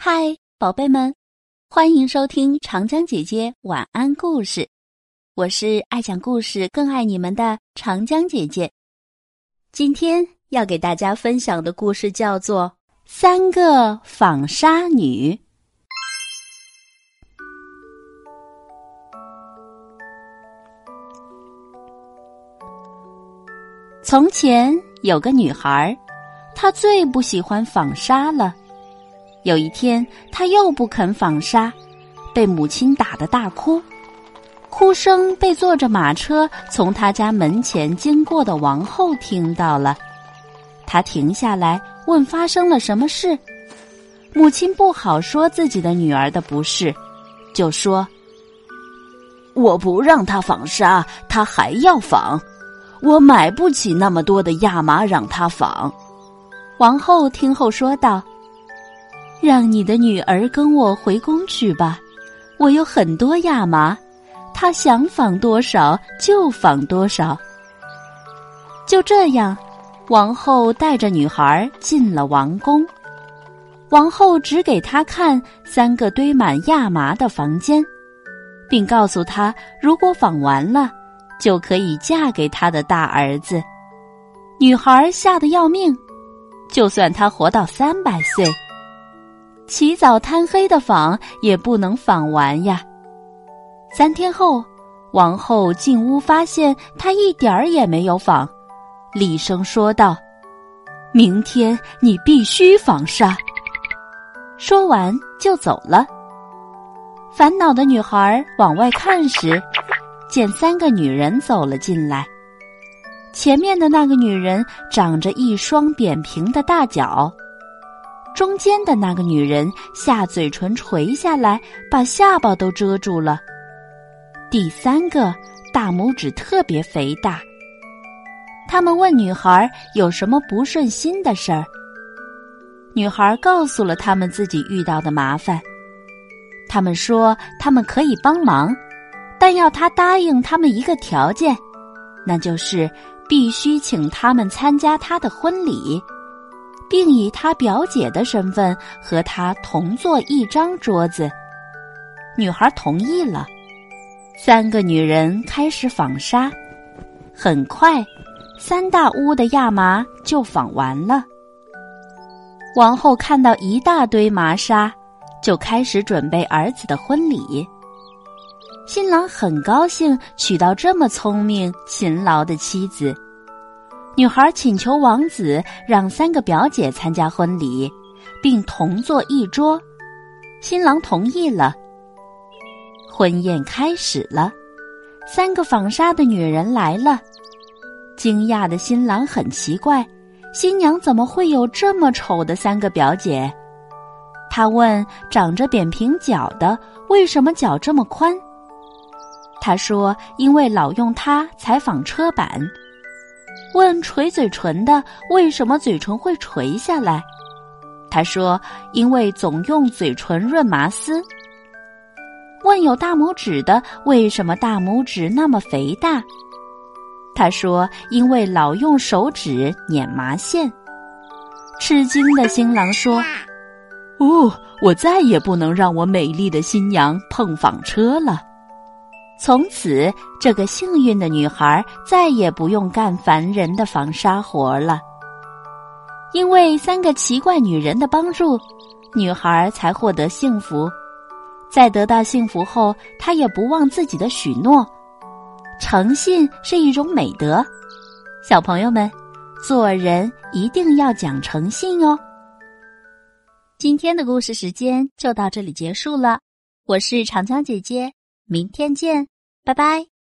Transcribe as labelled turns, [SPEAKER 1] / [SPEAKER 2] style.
[SPEAKER 1] 嗨，宝贝们，欢迎收听长江姐姐晚安故事。我是爱讲故事、更爱你们的长江姐姐。今天要给大家分享的故事叫做《三个纺纱女》。从前有个女孩，她最不喜欢纺纱了。有一天，他又不肯纺纱，被母亲打得大哭，哭声被坐着马车从他家门前经过的王后听到了。她停下来问发生了什么事。母亲不好说自己的女儿的不是，就说：“
[SPEAKER 2] 我不让她纺纱，她还要纺。我买不起那么多的亚麻让她纺。”
[SPEAKER 1] 王后听后说道。让你的女儿跟我回宫去吧，我有很多亚麻，她想纺多少就纺多少。就这样，王后带着女孩进了王宫。王后只给她看三个堆满亚麻的房间，并告诉她，如果纺完了，就可以嫁给她的大儿子。女孩吓得要命，就算她活到三百岁。起早贪黑的纺也不能纺完呀。三天后，王后进屋发现她一点儿也没有纺，厉声说道：“明天你必须纺纱。”说完就走了。烦恼的女孩往外看时，见三个女人走了进来。前面的那个女人长着一双扁平的大脚。中间的那个女人下嘴唇垂下来，把下巴都遮住了。第三个大拇指特别肥大。他们问女孩有什么不顺心的事儿。女孩告诉了他们自己遇到的麻烦。他们说他们可以帮忙，但要她答应他们一个条件，那就是必须请他们参加她的婚礼。并以她表姐的身份和她同坐一张桌子。女孩同意了。三个女人开始纺纱，很快，三大屋的亚麻就纺完了。王后看到一大堆麻纱，就开始准备儿子的婚礼。新郎很高兴娶到这么聪明勤劳的妻子。女孩请求王子让三个表姐参加婚礼，并同坐一桌。新郎同意了。婚宴开始了，三个纺纱的女人来了。惊讶的新郎很奇怪，新娘怎么会有这么丑的三个表姐？他问长着扁平脚的为什么脚这么宽。他说因为老用它采纺车板。问垂嘴唇的为什么嘴唇会垂下来？他说：“因为总用嘴唇润麻丝。”问有大拇指的为什么大拇指那么肥大？他说：“因为老用手指捻麻线。”吃惊的新郎说：“哦，我再也不能让我美丽的新娘碰纺车了。”从此，这个幸运的女孩再也不用干烦人的纺纱活了。因为三个奇怪女人的帮助，女孩才获得幸福。在得到幸福后，她也不忘自己的许诺。诚信是一种美德，小朋友们，做人一定要讲诚信哦。今天的故事时间就到这里结束了，我是长江姐姐。明天见，拜拜。